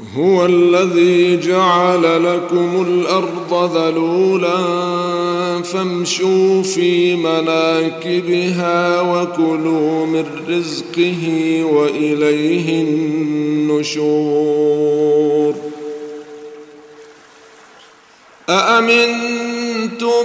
هو الذي جعل لكم الأرض ذلولا فامشوا في مناكبها وكلوا من رزقه وإليه النشور. أأمنتم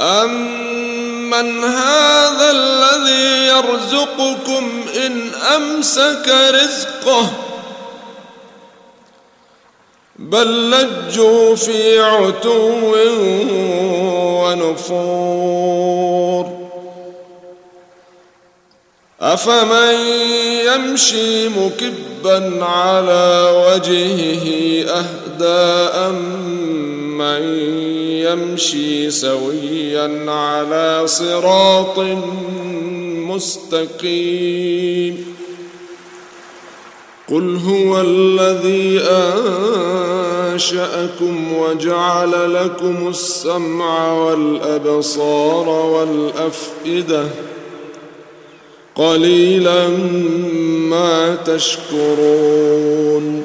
أمن هذا الذي يرزقكم إن أمسك رزقه بل لجوا في عتو ونفور أفمن يمشي مكبا على وجهه أهدى أمن يمشي سويا على صراط مستقيم. قل هو الذي أنشأكم وجعل لكم السمع والأبصار والأفئدة. قليلا ما تشكرون.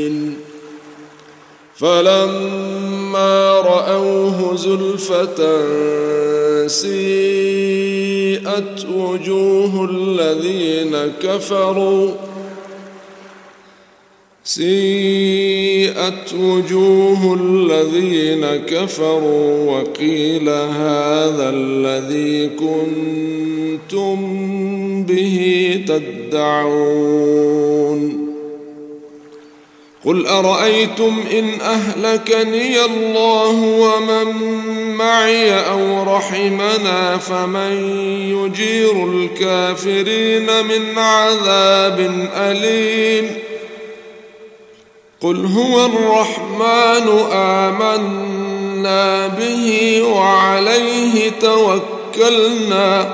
فلما رأوه زلفة سيئت وجوه الذين كفروا سيئت وجوه الذين كفروا وقيل هذا الذي كنتم به تدعون. قل ارايتم ان اهلكني الله ومن معي أو رحمنا فمن يجير الكافرين من عذاب اليم قل هو الرحمن امنا به وعليه توكلنا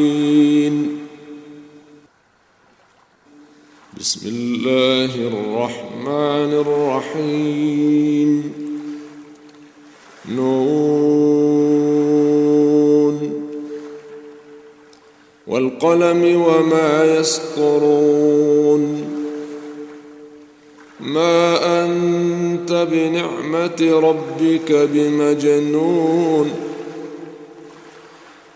بسم الله الرحمن الرحيم. نون. والقلم وما يسطرون. ما أنت بنعمة ربك بمجنون.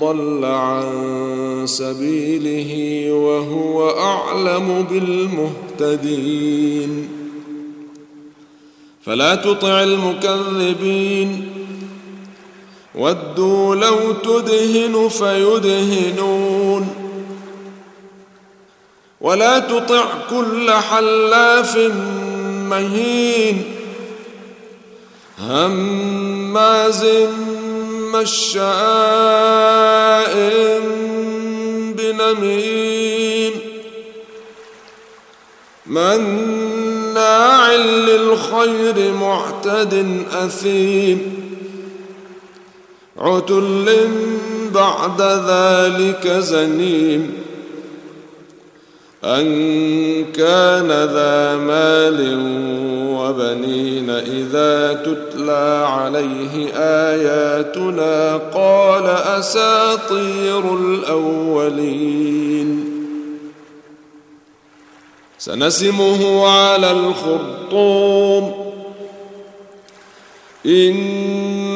ضل عن سبيله وهو أعلم بالمهتدين. فلا تطع المكذبين. ودوا لو تدهن فيدهنون. ولا تطع كل حلاف مهين. هماز مشاء بنميم مناع للخير معتد أثيم عتل بعد ذلك زنيم أن كان ذا مال وبنين إذا تتلى عليه آياتنا قال أساطير الأولين. سنسمه على الخرطوم.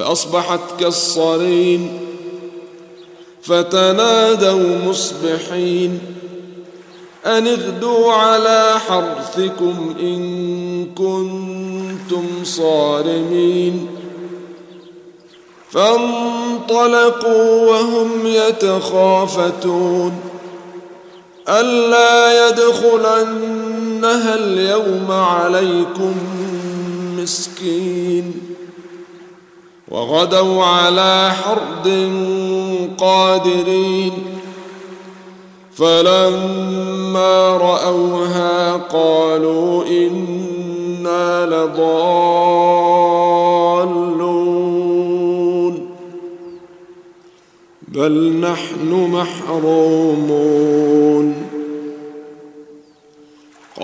فأصبحت كالصريم فتنادوا مصبحين أن اغدوا على حرثكم إن كنتم صارمين فانطلقوا وهم يتخافتون ألا يدخلنها اليوم عليكم مسكين وغدوا على حرد قادرين. فلما رأوها قالوا إنا لضالون. بل نحن محرومون.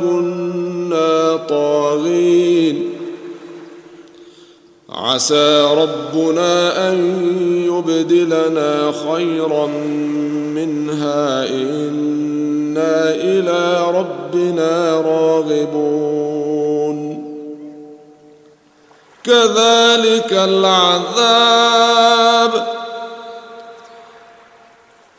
كنا طاغين عسى ربنا أن يبدلنا خيرا منها إنا إلى ربنا راغبون كذلك العذاب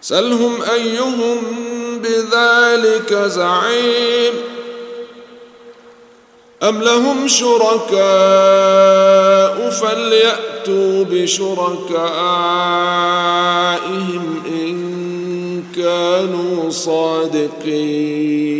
سلهم أيهم بذلك زعيم. أم لهم شركاء فليأتوا بشركائهم إن كانوا صادقين؟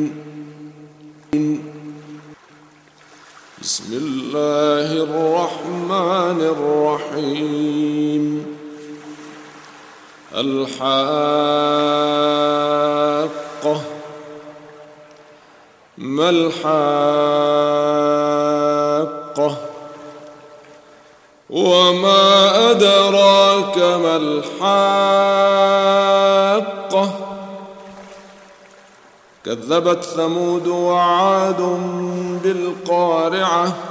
الله الرحمن الرحيم. الحاقة ما الحاقة وما أدراك ما الحاقة كذبت ثمود وعاد بالقارعة.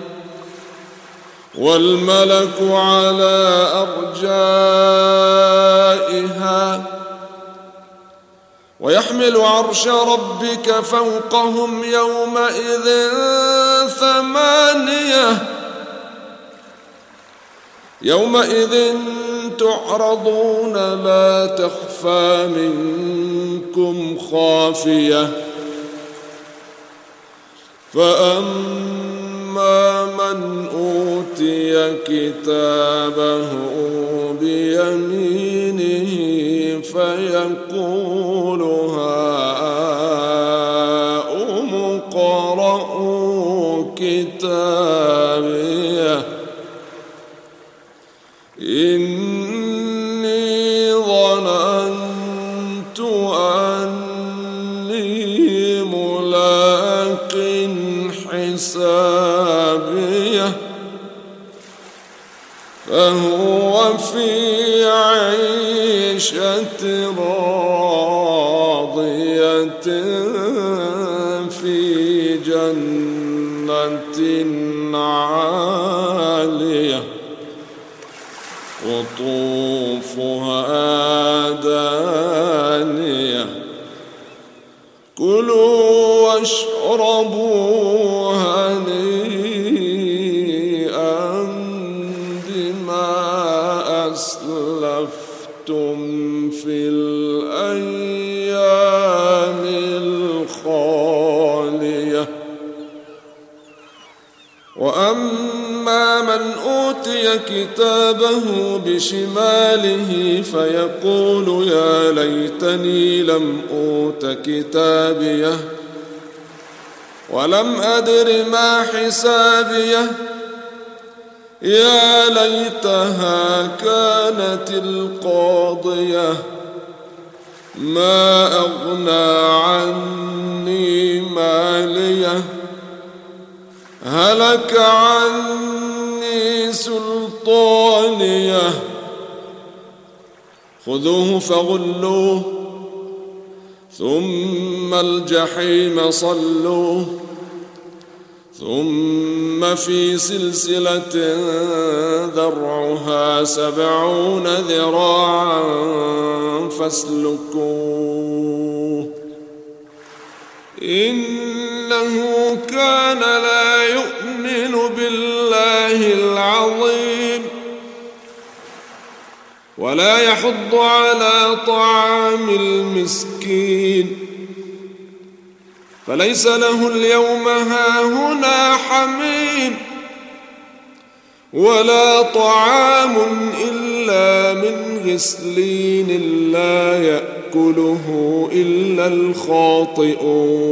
والملك على أرجائها ويحمل عرش ربك فوقهم يومئذ ثمانية يومئذ تعرضون لا تخفى منكم خافية فاما من أوتي كتابه بيمينه فيقول فهو في عيشة راضية في جنة عالية. قطوفها دانية. كلوا واشربوا كتابه بشماله فيقول يا ليتني لم أوت كتابيه ولم أدر ما حسابيه يا ليتها كانت القاضية ما أغنى عني ماليه هلك عني سلطانية. خذوه فغلوه ثم الجحيم صلوه ثم في سلسلة ذرعها سبعون ذراعا فاسلكوه. إنه كان لا يؤمن بالله العظيم ولا يحض على طعام المسكين فليس له اليوم هاهنا حميم ولا طعام إلا من غسلين لا يأكله إلا الخاطئون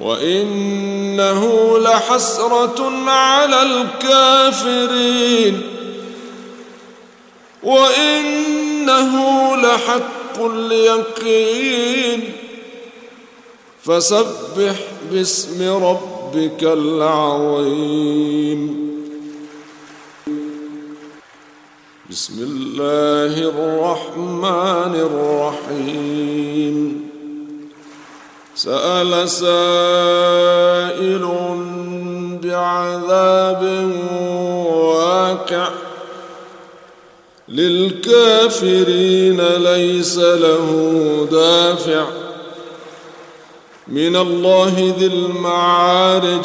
وإنه لحسرة على الكافرين. وإنه لحق اليقين. فسبح باسم ربك العظيم. بسم الله الرحمن الرحيم. سأل سائل بعذاب واقع للكافرين ليس له دافع من الله ذي المعارج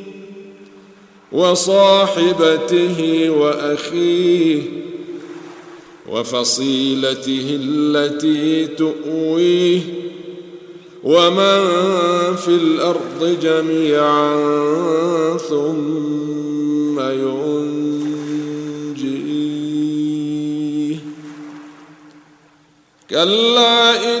وصاحبته وأخيه وفصيلته التي تؤويه ومن في الأرض جميعا ثم ينجيه. كلا انها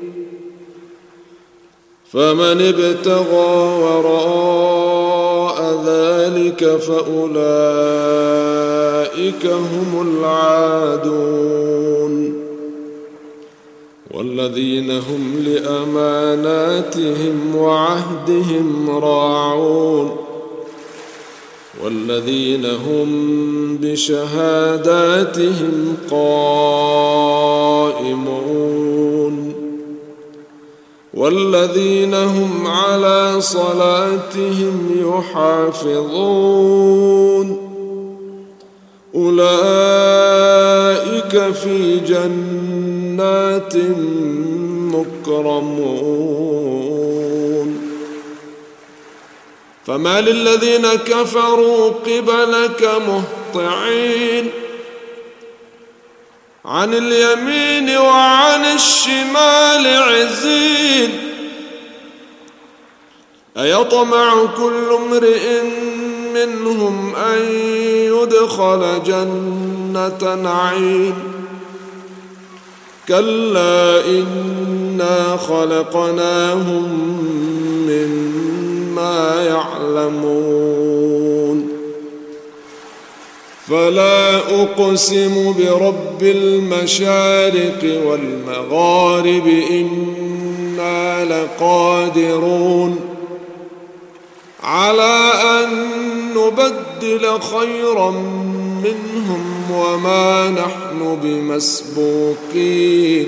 فمن ابتغى وراء ذلك فأولئك هم العادون. والذين هم لأماناتهم وعهدهم راعون. والذين هم بشهاداتهم قائمون. والذين هم على صلاتهم يحافظون. أولئك في جنات مكرمون. فما للذين كفروا قبلك مهطعين. عن اليمين وعن الشمال عزين. أيطمع كل امرئ منهم أن يدخل جنة نعيم. كلا إنا خلقناهم مما يعلمون. فلا أقسم برب المشارق والمغارب إنا لقادرون على أن نبدل خيرا منهم وما نحن بمسبوقين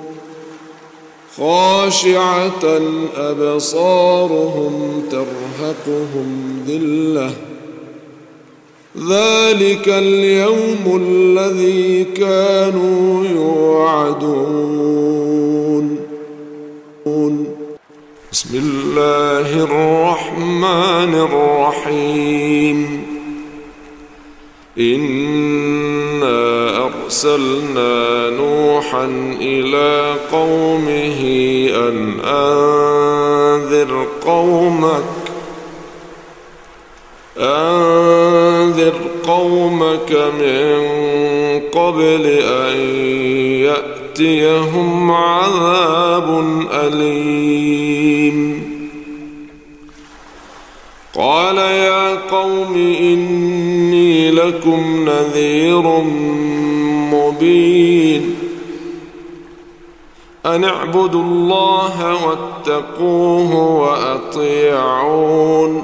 خاشعة أبصارهم ترهقهم ذلة. ذلك اليوم الذي كانوا يوعدون. بسم الله الرحمن الرحيم. إنا أرسلنا نوحا إلى قومه أن أنذر قومك أنذر قومك من قبل أن يأتيهم عذاب أليم قال يا قوم إني لكم نذير مبين. أن اعبدوا الله واتقوه وأطيعون.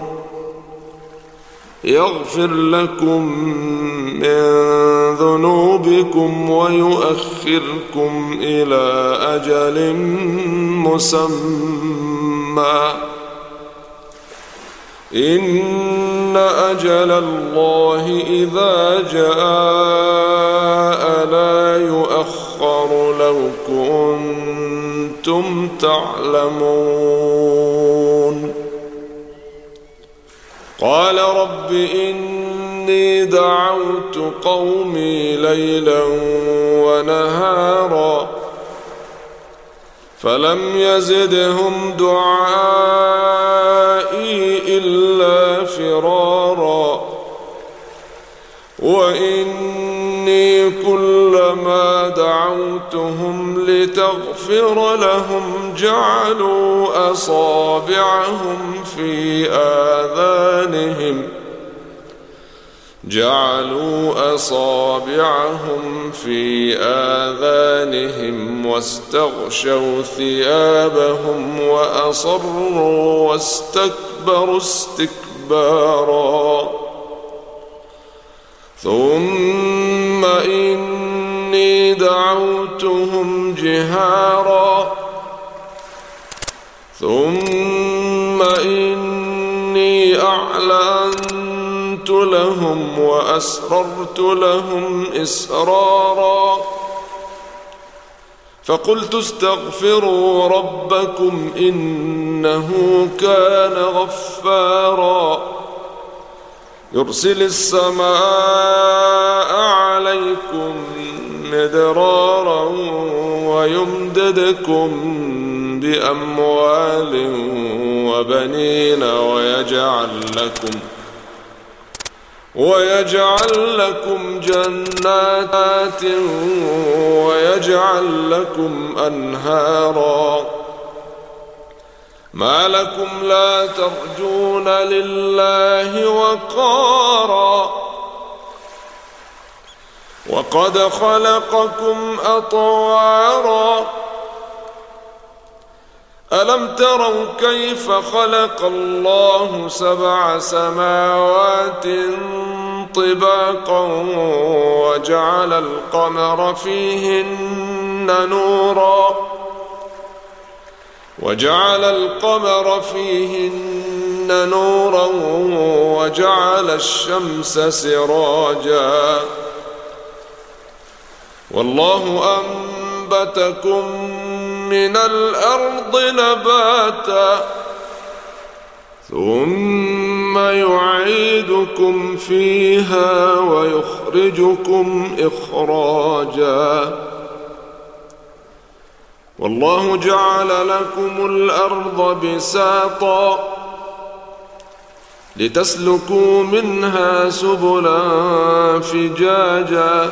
يغفر لكم من ذنوبكم ويؤخركم إلى أجل مسمى. إن أجل الله إذا جاء لا يؤخر لو كنتم تعلمون. قال رب إني دعوت قومي ليلا ونهارا فلم يزدهم دعائي إلا فرارا. وإني كلما دعوتهم لتغفر لهم جعلوا أصابعهم في آذانهم ۖ. جعلوا أصابعهم في آذانهم واستغشوا ثيابهم وأصروا واستكبروا استكبارا. ثم إني دعوتهم جهارا. ثم إني اعلنت لهم وأسررت لهم إسرارا. فقلت استغفروا ربكم إنه كان غفارا. يرسل السماء عليكم مدرارا ويمددكم بأموال وبنين ويجعل لكم ويجعل لكم جنات ويجعل لكم أنهارا. ما لكم لا ترجون لله وقارا. وقد خلقكم أطوارا. ألم تروا كيف خلق الله سبع سماوات طباقا وجعل القمر فيهن نورا؟ وجعل القمر فيهن نورا وجعل الشمس سراجا؟ والله أنبتكم من الأرض نباتا ثم يعيدكم فيها ويخرجكم إخراجا. والله جعل لكم الأرض بساطا لتسلكوا منها سبلا فجاجا.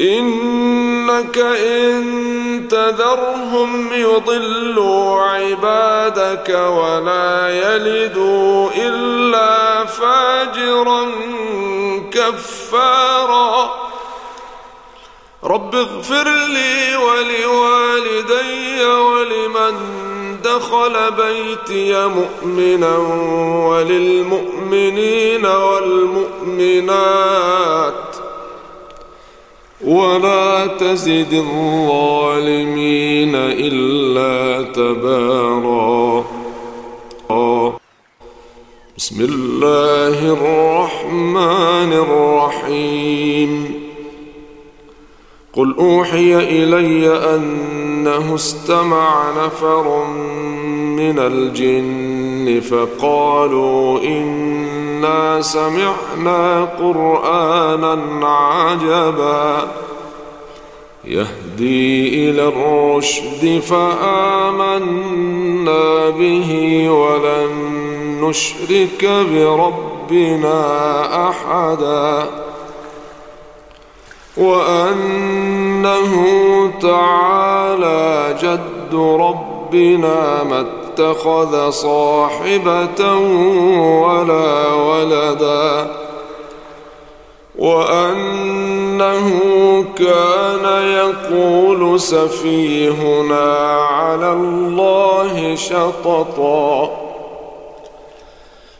إنك إن تذرهم يضلوا عبادك ولا يلدوا إلا فاجرا كفارا. رب اغفر لي ولوالدي ولمن دخل بيتي مؤمنا وللمؤمنين والمؤمنات. ولا تزد الظالمين إلا تبارا. بسم الله الرحمن الرحيم. قل أوحي إلي أنه استمع نفر من الجن. فقالوا إنا سمعنا قرآنا عجبا يهدي إلى الرشد فآمنا به ولن نشرك بربنا أحدا وأنه تعالى جد ربنا ما اتخذ صاحبة ولا ولدا وأنه كان يقول سفيهنا على الله شططا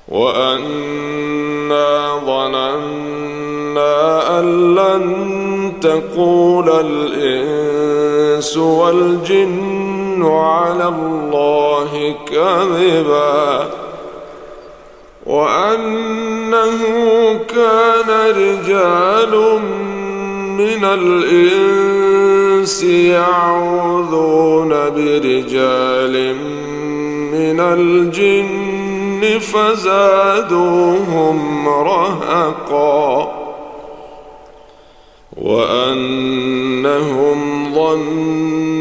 وأنا ظننا أن لن تقول الإنس والجن على الله كذبا وأنه كان رجال من الإنس يعوذون برجال من الجن فزادوهم رهقا وأنهم ظنوا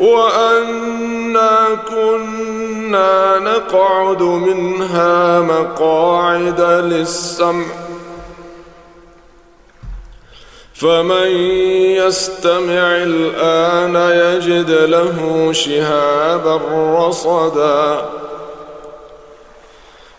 وأنا كنا نقعد منها مقاعد للسمع. فمن يستمع الآن يجد له شهابا رصدا.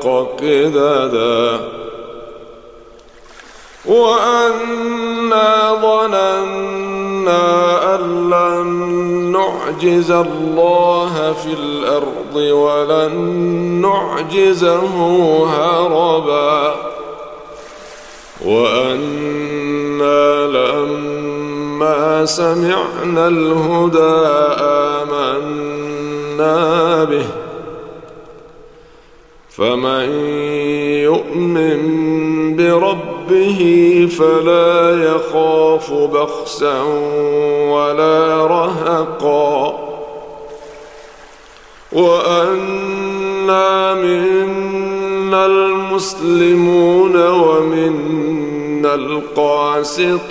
قددا وأنا ظننا أن لن نعجز الله في الأرض ولن نعجزه هربا. وأنا لما سمعنا الهدى آمنا به. فمن يؤمن بربه فلا يخاف بخسا ولا رهقا. وأنا منا المسلمون ومنا القاسطون.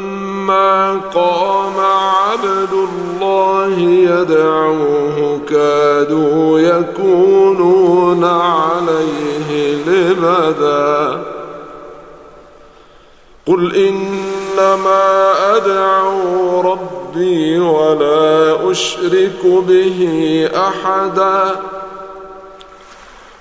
قام عبد الله يدعوه كادوا يكونون عليه لبدا قل انما ادعو ربي ولا اشرك به احدا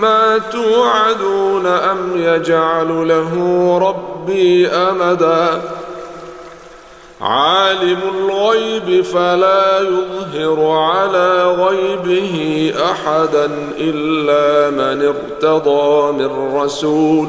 ما توعدون أم يجعل له ربي أمدا؟ عالم الغيب فلا يظهر على غيبه أحدا إلا من ارتضى من رسول.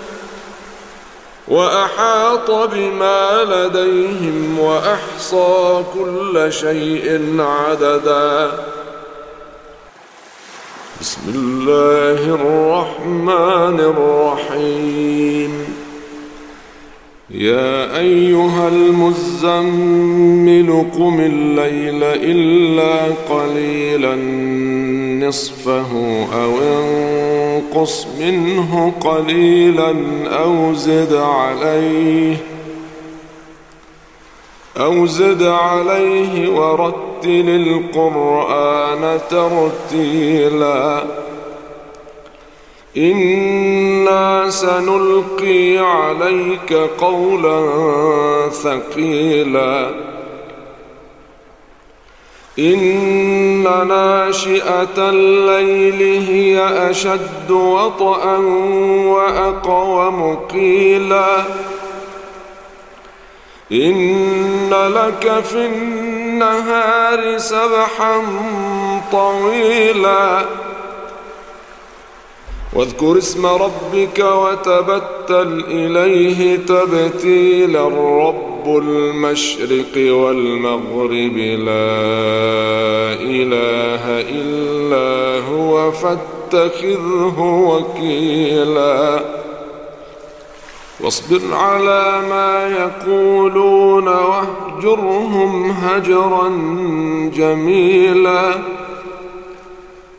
وأحاط بما لديهم وأحصى كل شيء عددا. بسم الله الرحمن الرحيم. يا أيها المزمل قم الليل إلا قليلا نصفه أو انقص منه قليلا أو زد عليه أو زد عليه ورتل القرآن ترتيلا أنا سنلقي عليك قولا ثقيلا. ان ناشئه الليل هي اشد وطئا واقوم قيلا ان لك في النهار سبحا طويلا. واذكر اسم ربك وتبتل إليه تبتيلا رب المشرق والمغرب لا إله إلا هو فاتخذه وكيلا واصبر على ما يقولون واهجرهم هجرا جميلا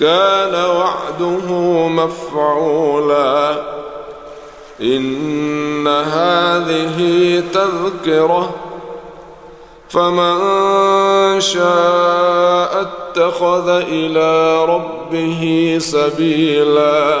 كان وعده مفعولا. إن هذه تذكرة فمن شاء اتخذ إلى ربه سبيلا.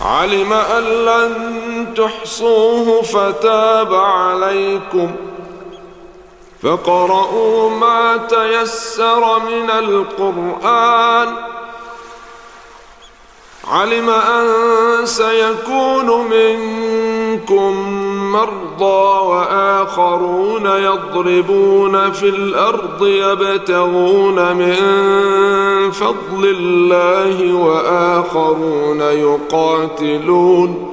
علم أن لن تحصوه فتاب عليكم فقرؤوا ما تيسر من القرآن علم أن سيكون منكم مرضى وآخرون يضربون في الأرض يبتغون من فضل الله وآخرون يقاتلون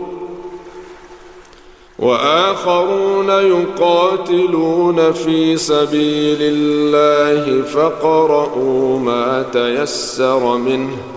وآخرون يقاتلون في سبيل الله فقرؤوا ما تيسر منه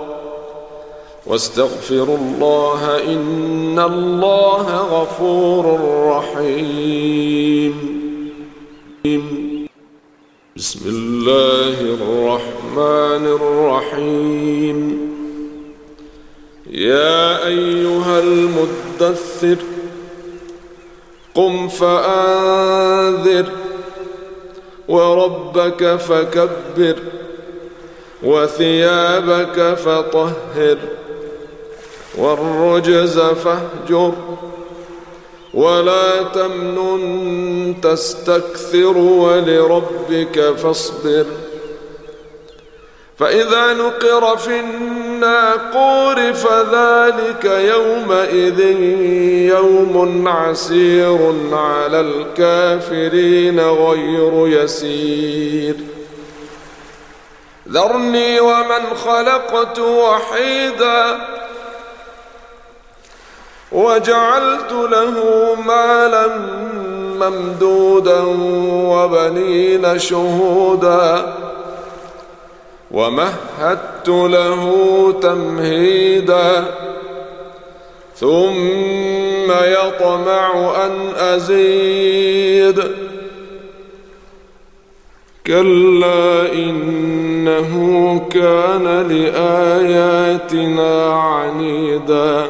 واستغفروا الله إن الله غفور رحيم. بسم الله الرحمن الرحيم. يا أيها المدثر قم فأنذر وربك فكبر وثيابك فطهر. والرجز فاهجر ولا تمنن تستكثر ولربك فاصبر فإذا نقر في الناقور فذلك يومئذ يوم عسير على الكافرين غير يسير ذرني ومن خلقت وحيداً وجعلت له مالا ممدودا وبنين شهودا ومهدت له تمهيدا ثم يطمع أن أزيد كلا إنه كان لآياتنا عنيدا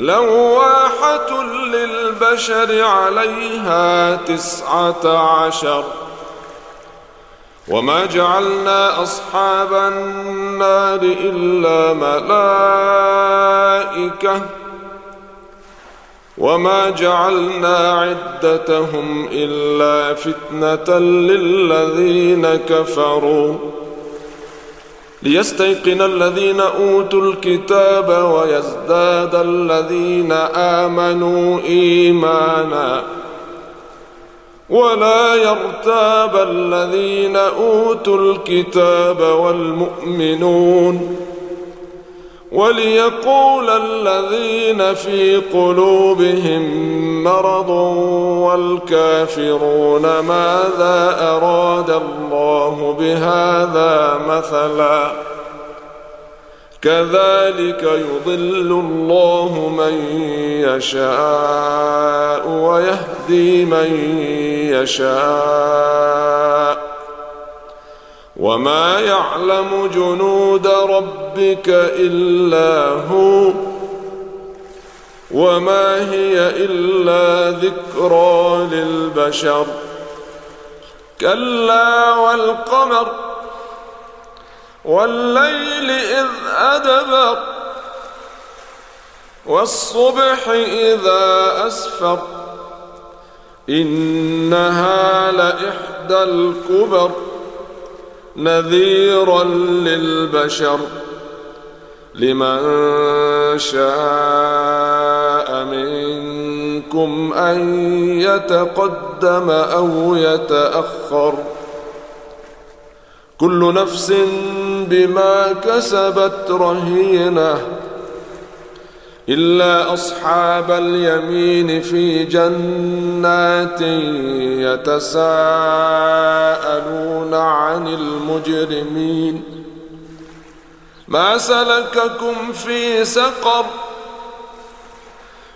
لواحة للبشر عليها تسعة عشر. وما جعلنا أصحاب النار إلا ملائكة. وما جعلنا عدتهم إلا فتنة للذين كفروا. ليستيقن الذين أوتوا الكتاب ويزداد الذين آمنوا إيمانا. ولا يرتاب الذين أوتوا الكتاب والمؤمنون. وليقول الذين في قلوبهم مرض والكافرون ماذا أراد الله بهذا مثلا كذلك يضل الله من يشاء ويهدي من يشاء وما يعلم جنود ربك الا هو وما هي الا ذكرى للبشر كلا والقمر والليل اذ ادبر والصبح اذا اسفر انها لاحدى الكبر نذيرا للبشر لمن شاء منكم أن يتقدم أو يتأخر كل نفس بما كسبت رهينة إلا أصحاب اليمين في جنات يتساءلون عن المجرمين. ما سلككم في سقر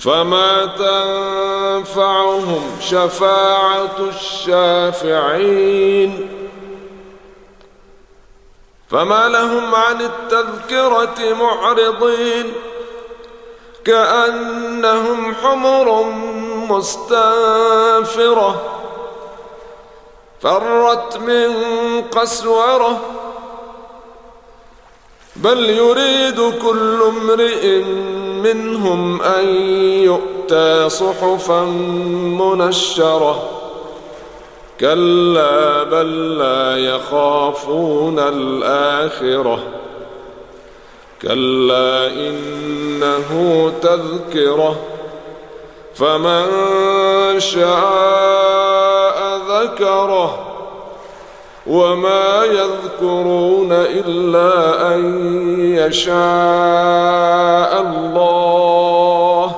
فما تنفعهم شفاعة الشافعين. فما لهم عن التذكرة معرضين. كأنهم حمر مستنفرة فرت من قسورة. بل يريد كل امرئ منهم أن يؤتى صحفا منشرة. كلا بل لا يخافون الآخرة. كلا إنه تذكرة. فمن شاء ذكره. وما يذكرون إلا أن يشاء الله.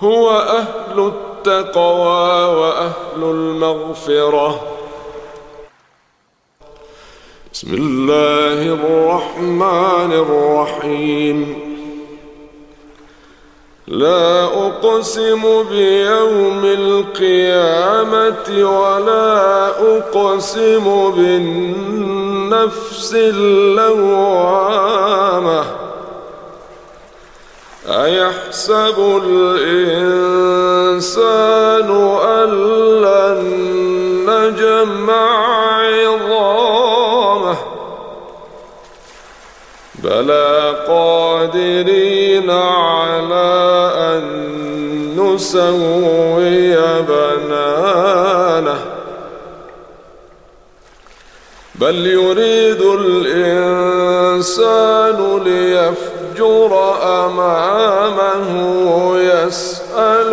هو أهل التقوى وأهل المغفرة. بسم الله الرحمن الرحيم. لا أقسم بيوم القيامة ولا أقسم بالنفس اللوامة. أيحسب الإنسان أن لن يجمع عظامه؟ بلى قادرين على أن نسوي بنانه. بل يريد الإنسان ليفجر أمامه يسأل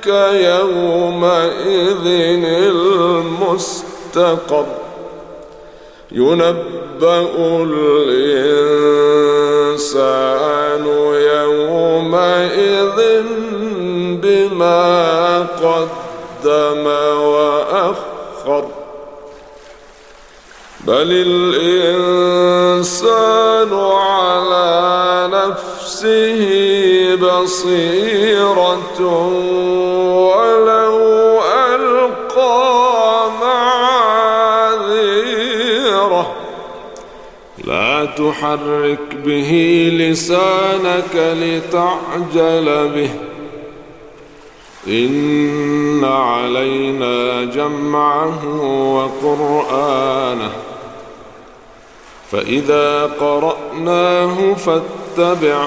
ربك يومئذ المستقر. ينبأ الإنسان يومئذ بما قدم وأخر. بل الإنسان على نفسه بصيرة ولو ألقى معاذيره. لا تحرك به لسانك لتعجل به. إن علينا جمعه وقرآنه. فإذا قرأناه فاتبع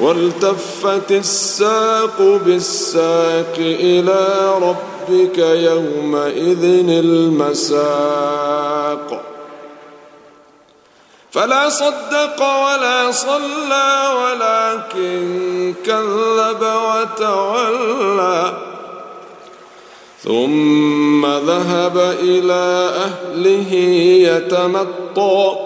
والتفت الساق بالساق إلى ربك يومئذ المساق. فلا صدق ولا صلى ولكن كذب وتولى. ثم ذهب إلى أهله يتمطى.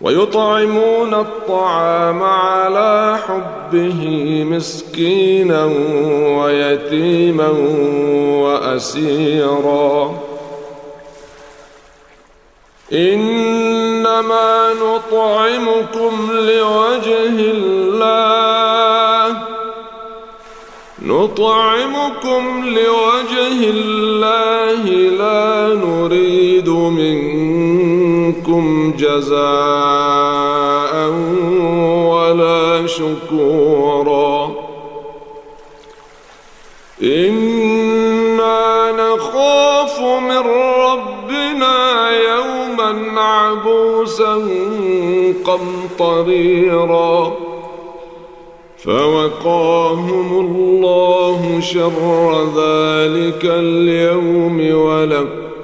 ويطعمون الطعام على حبه مسكينا ويتيما وأسيرا. إنما نطعمكم لوجه الله. نطعمكم لوجه الله لا نريد منكم جزاء ولا شكورا. أنا نخاف من ربنا يوما عبوسا قمطريرا. فوقاهم الله شر ذلك اليوم ولقاهم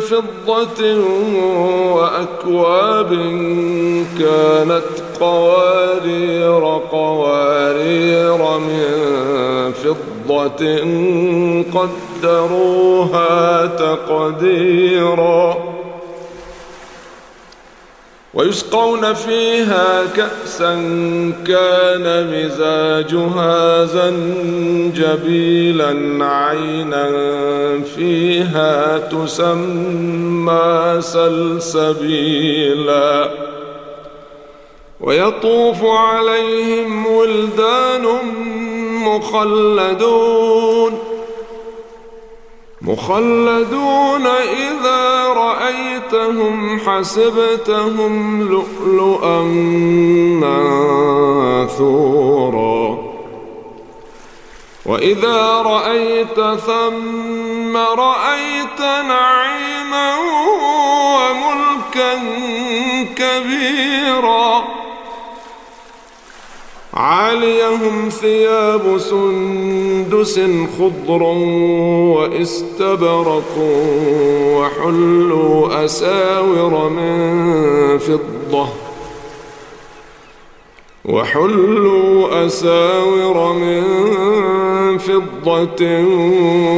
فضة وأكواب كانت قوارير قوارير من فضة قدروها تقديراً ويسقون فيها كأسا كان مزاجها زنجبيلا عينا فيها تسمى سلسبيلا ويطوف عليهم ولدان مخلدون مخلدون إذا رأيتهم حسبتهم لؤلؤا منثورا. وإذا رأيت ثم رأيت نعيما وملكا كبيرا. عاليهم ثياب سندس خضر واستبرق وحلوا أساور من فضة وحلوا أساور من فضة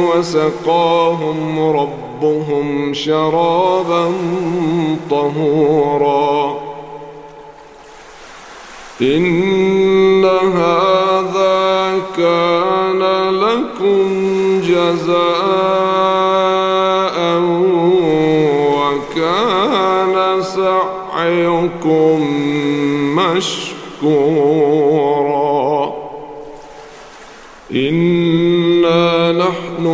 وسقاهم ربهم شرابا طهورا إن هذا كان لكم جزاء وكان سعيكم مشكورا إنا نحن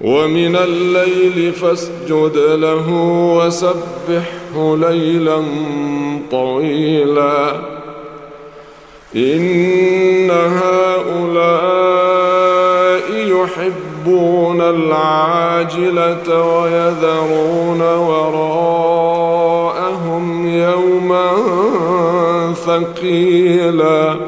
ومن الليل فاسجد له وسبحه ليلا طويلا. إن هؤلاء يحبون العاجلة ويذرون وراءهم يوما ثقيلا.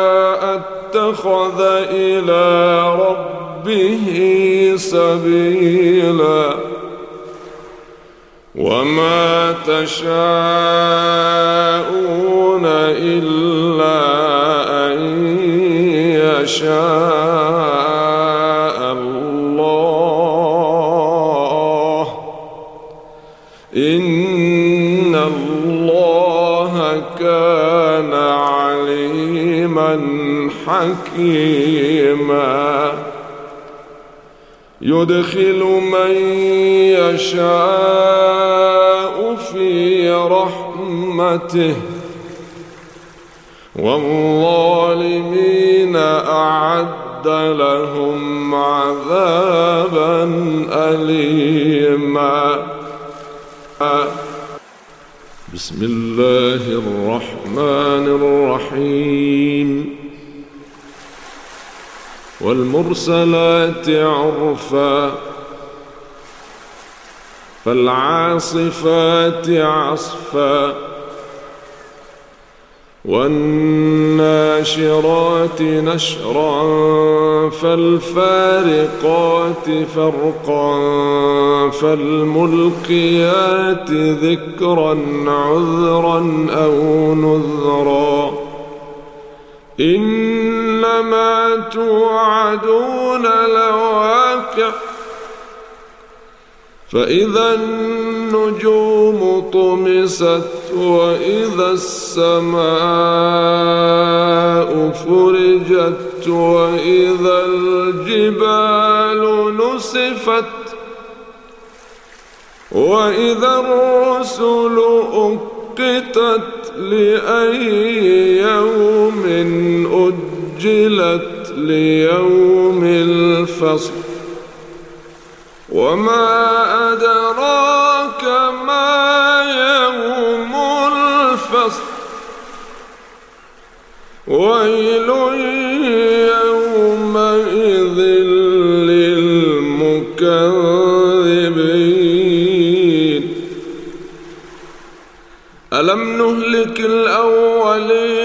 اتخذ إلى ربه سبيلا. وما تشاءون إلا أن يشاء. حكيما. يدخل من يشاء في رحمته. والظالمين أعد لهم عذابا أليما. بسم الله الرحمن الرحيم. والمرسلات عرفا فالعاصفات عصفا والناشرات نشرا فالفارقات فرقا فالملقيات ذكرا عذرا أو نذرا. إنما توعدون لواقع. فإذا النجوم طمست وإذا السماء فرجت وإذا الجبال نسفت وإذا الرسل أقتت لأي يوم أجلت ليوم الفصل. وما أدراك ما يوم الفصل. ويل يومئذ للمكذبين. ألم نهلك الأولين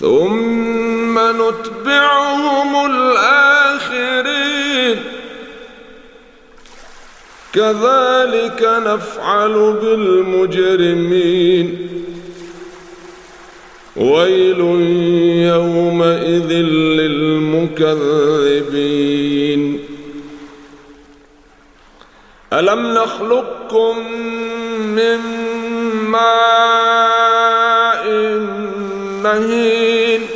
ثم نتبعهم الآخرين. كذلك نفعل بالمجرمين. ويل يومئذ للمكذبين. ألم نخلقكم من ماء مهين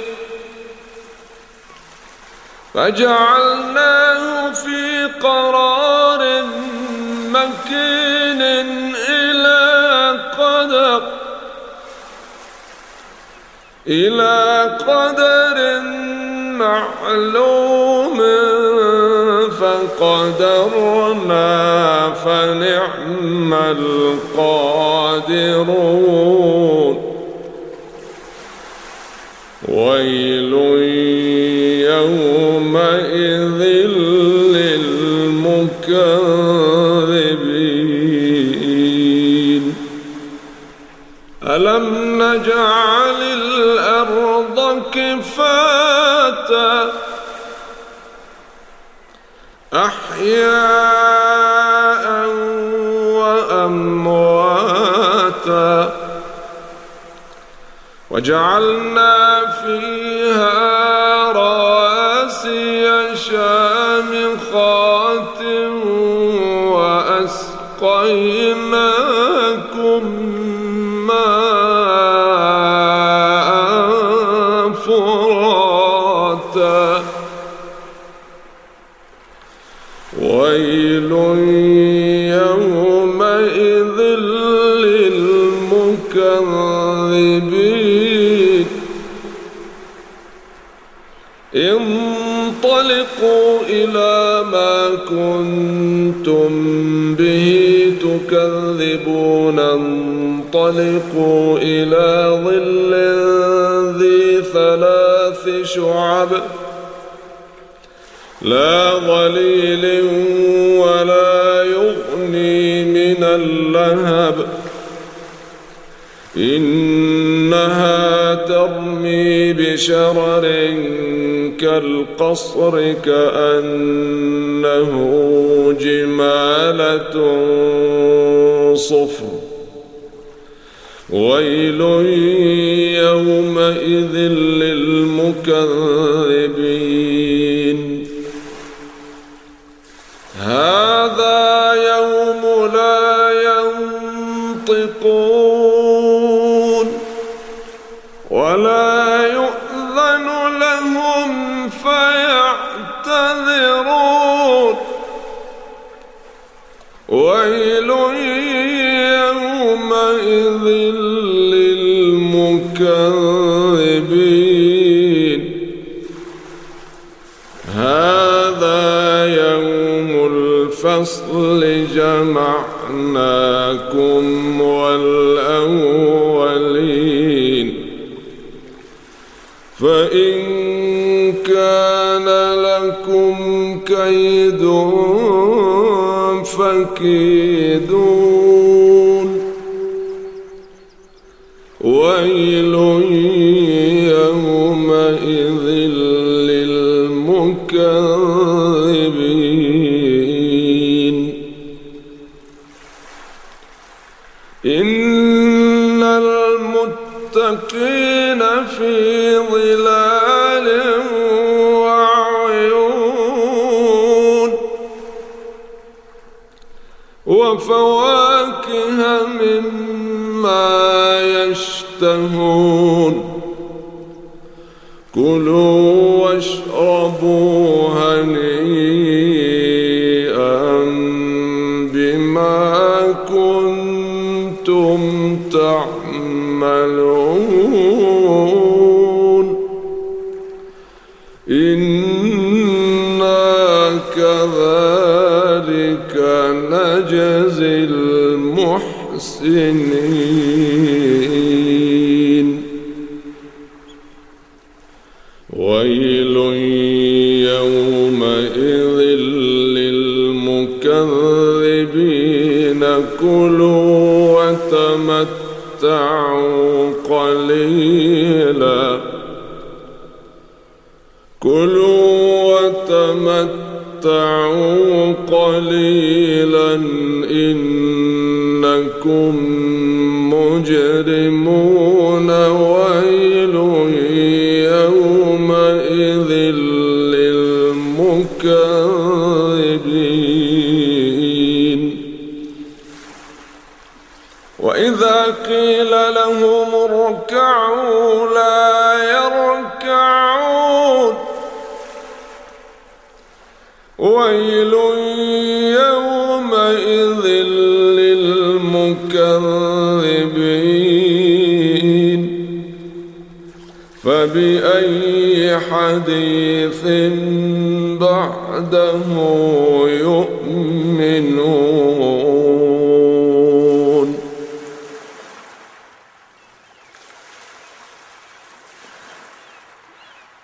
فجعلناه في قرار مكين إلى قدر إلى قدر معلوم فقدرنا فنعم القادرون. ويل يومئذ للمكذبين. ألم نجعل الأرض كفاتا؟ أحياء وأمواتا. وجعلنا فيها رواسي كنتم به تكذبون. انطلقوا إلى ظل ذي ثلاث شعب. لا ظليل ولا يغني من اللهب. ترمي بشرر كالقصر كأنه جمالة صفر. ويل يومئذ للمكذبين. هذا يوم لا ينطقون الفصل جمعناكم والأولين. فإن كان لكم كيد فكيدون. ويل